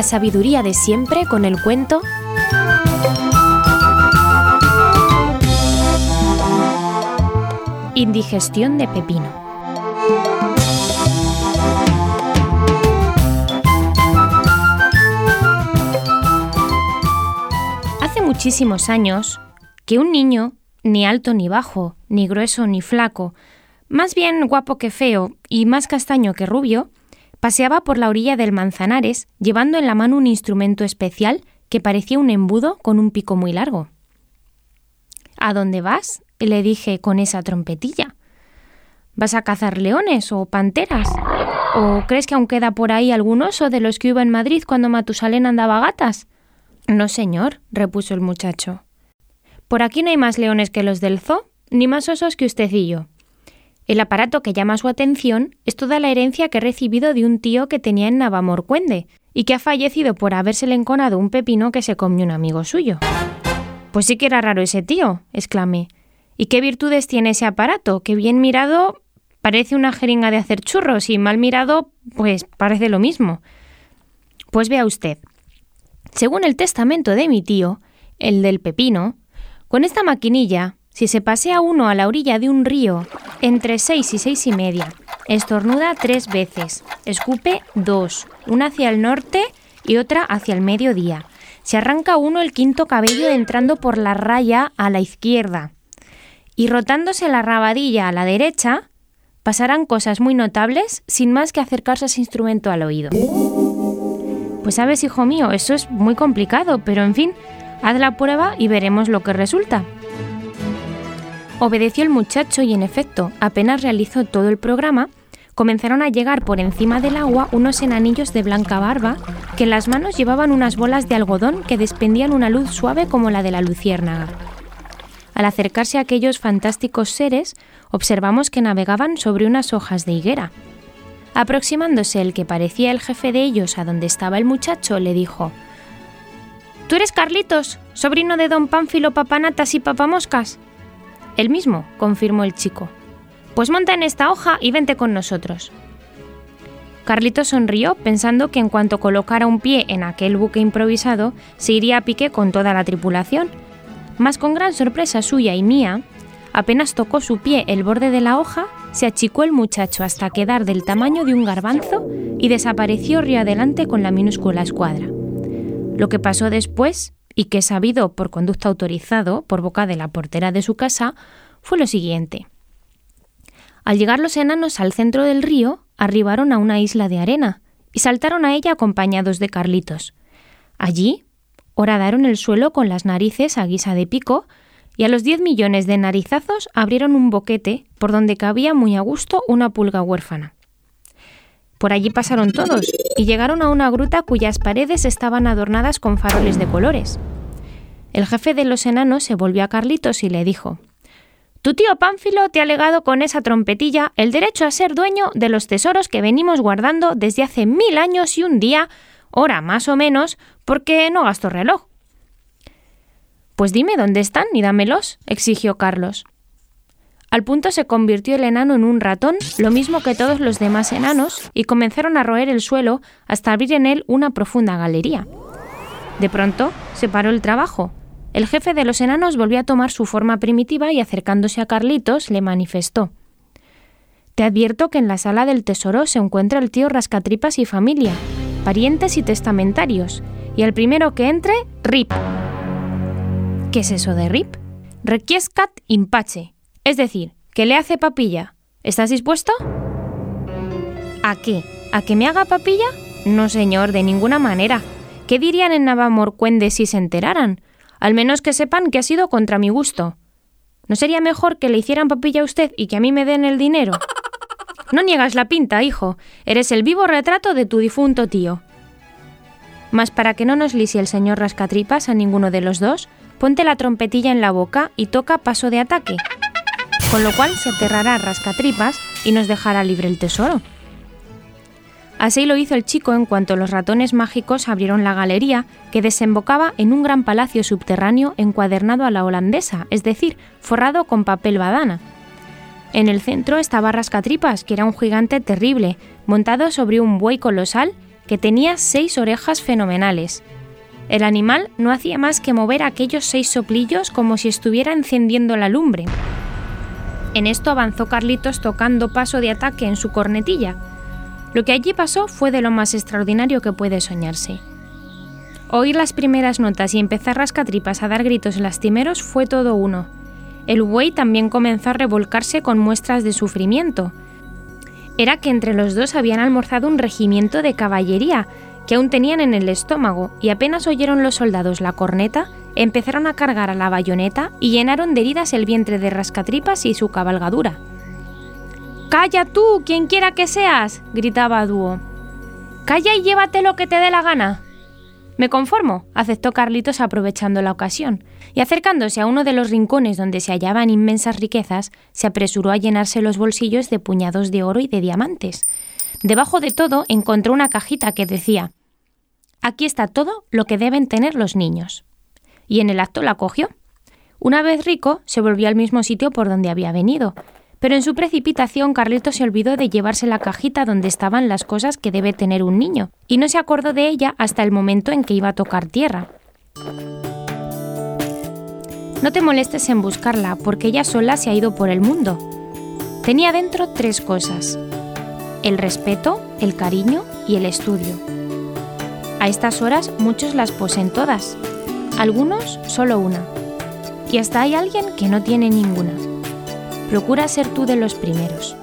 La sabiduría de siempre con el cuento Indigestión de pepino. Hace muchísimos años que un niño, ni alto ni bajo, ni grueso ni flaco, más bien guapo que feo y más castaño que rubio, paseaba por la orilla del Manzanares llevando en la mano un instrumento especial que parecía un embudo con un pico muy largo. ¿A dónde vas? le dije con esa trompetilla. ¿Vas a cazar leones o panteras? ¿O crees que aún queda por ahí algún oso de los que iba en Madrid cuando Matusalén andaba gatas? No, señor, repuso el muchacho. Por aquí no hay más leones que los del zoo, ni más osos que usted y yo. El aparato que llama su atención es toda la herencia que he recibido de un tío que tenía en Navamorcuende y que ha fallecido por habérsele enconado un pepino que se comió un amigo suyo. Pues sí que era raro ese tío, exclamé. ¿Y qué virtudes tiene ese aparato? Que bien mirado parece una jeringa de hacer churros y mal mirado, pues parece lo mismo. Pues vea usted. Según el testamento de mi tío, el del pepino, con esta maquinilla si se pasea uno a la orilla de un río entre seis y seis y media, estornuda tres veces, escupe dos, una hacia el norte y otra hacia el mediodía. Se arranca uno el quinto cabello entrando por la raya a la izquierda. Y rotándose la rabadilla a la derecha, pasarán cosas muy notables sin más que acercarse ese instrumento al oído. Pues sabes, hijo mío, eso es muy complicado, pero en fin, haz la prueba y veremos lo que resulta. Obedeció el muchacho y en efecto, apenas realizó todo el programa, comenzaron a llegar por encima del agua unos enanillos de blanca barba que en las manos llevaban unas bolas de algodón que despendían una luz suave como la de la luciérnaga. Al acercarse a aquellos fantásticos seres, observamos que navegaban sobre unas hojas de higuera. Aproximándose el que parecía el jefe de ellos a donde estaba el muchacho, le dijo ¿Tú eres Carlitos, sobrino de don Pánfilo Papanatas y Papamoscas? El mismo, confirmó el chico. Pues monta en esta hoja y vente con nosotros. Carlito sonrió pensando que en cuanto colocara un pie en aquel buque improvisado, se iría a pique con toda la tripulación. Mas con gran sorpresa suya y mía, apenas tocó su pie el borde de la hoja, se achicó el muchacho hasta quedar del tamaño de un garbanzo y desapareció río adelante con la minúscula escuadra. Lo que pasó después y que sabido por conducta autorizado por boca de la portera de su casa, fue lo siguiente. Al llegar los enanos al centro del río, arribaron a una isla de arena y saltaron a ella acompañados de Carlitos. Allí, horadaron el suelo con las narices a guisa de pico y a los diez millones de narizazos abrieron un boquete por donde cabía muy a gusto una pulga huérfana. Por allí pasaron todos y llegaron a una gruta cuyas paredes estaban adornadas con faroles de colores. El jefe de los enanos se volvió a Carlitos y le dijo Tu tío Pánfilo te ha legado con esa trompetilla el derecho a ser dueño de los tesoros que venimos guardando desde hace mil años y un día, hora más o menos, porque no gasto reloj. Pues dime dónde están y dámelos, exigió Carlos. Al punto se convirtió el enano en un ratón, lo mismo que todos los demás enanos, y comenzaron a roer el suelo hasta abrir en él una profunda galería. De pronto se paró el trabajo. El jefe de los enanos volvió a tomar su forma primitiva y acercándose a Carlitos le manifestó Te advierto que en la sala del tesoro se encuentra el tío Rascatripas y familia, parientes y testamentarios, y el primero que entre, RIP. ¿Qué es eso de RIP? Requiescat impache, es decir, que le hace papilla. ¿Estás dispuesto? ¿A qué? ¿A que me haga papilla? No, señor, de ninguna manera. ¿Qué dirían en Navamorcuende si se enteraran? Al menos que sepan que ha sido contra mi gusto. ¿No sería mejor que le hicieran papilla a usted y que a mí me den el dinero? No niegas la pinta, hijo. Eres el vivo retrato de tu difunto tío. Mas para que no nos lisie el señor Rascatripas a ninguno de los dos, ponte la trompetilla en la boca y toca paso de ataque con lo cual se aterrará rascatripas y nos dejará libre el tesoro. Así lo hizo el chico en cuanto los ratones mágicos abrieron la galería que desembocaba en un gran palacio subterráneo encuadernado a la holandesa, es decir, forrado con papel badana. En el centro estaba Rascatripas, que era un gigante terrible, montado sobre un buey colosal que tenía seis orejas fenomenales. El animal no hacía más que mover aquellos seis soplillos como si estuviera encendiendo la lumbre. En esto avanzó Carlitos tocando paso de ataque en su cornetilla. Lo que allí pasó fue de lo más extraordinario que puede soñarse. Oír las primeras notas y empezar rascatripas a dar gritos lastimeros fue todo uno. El buey también comenzó a revolcarse con muestras de sufrimiento. Era que entre los dos habían almorzado un regimiento de caballería que aún tenían en el estómago y apenas oyeron los soldados la corneta, empezaron a cargar a la bayoneta y llenaron de heridas el vientre de rascatripas y su cabalgadura. ¡Calla tú, quien quiera que seas! gritaba Dúo. ¡Calla y llévate lo que te dé la gana! Me conformo, aceptó Carlitos aprovechando la ocasión, y acercándose a uno de los rincones donde se hallaban inmensas riquezas, se apresuró a llenarse los bolsillos de puñados de oro y de diamantes. Debajo de todo encontró una cajita que decía Aquí está todo lo que deben tener los niños. Y en el acto la cogió. Una vez rico, se volvió al mismo sitio por donde había venido, pero en su precipitación Carlitos se olvidó de llevarse la cajita donde estaban las cosas que debe tener un niño, y no se acordó de ella hasta el momento en que iba a tocar tierra. No te molestes en buscarla, porque ella sola se ha ido por el mundo. Tenía dentro tres cosas. El respeto, el cariño y el estudio. A estas horas muchos las poseen todas, algunos solo una. Y hasta hay alguien que no tiene ninguna. Procura ser tú de los primeros.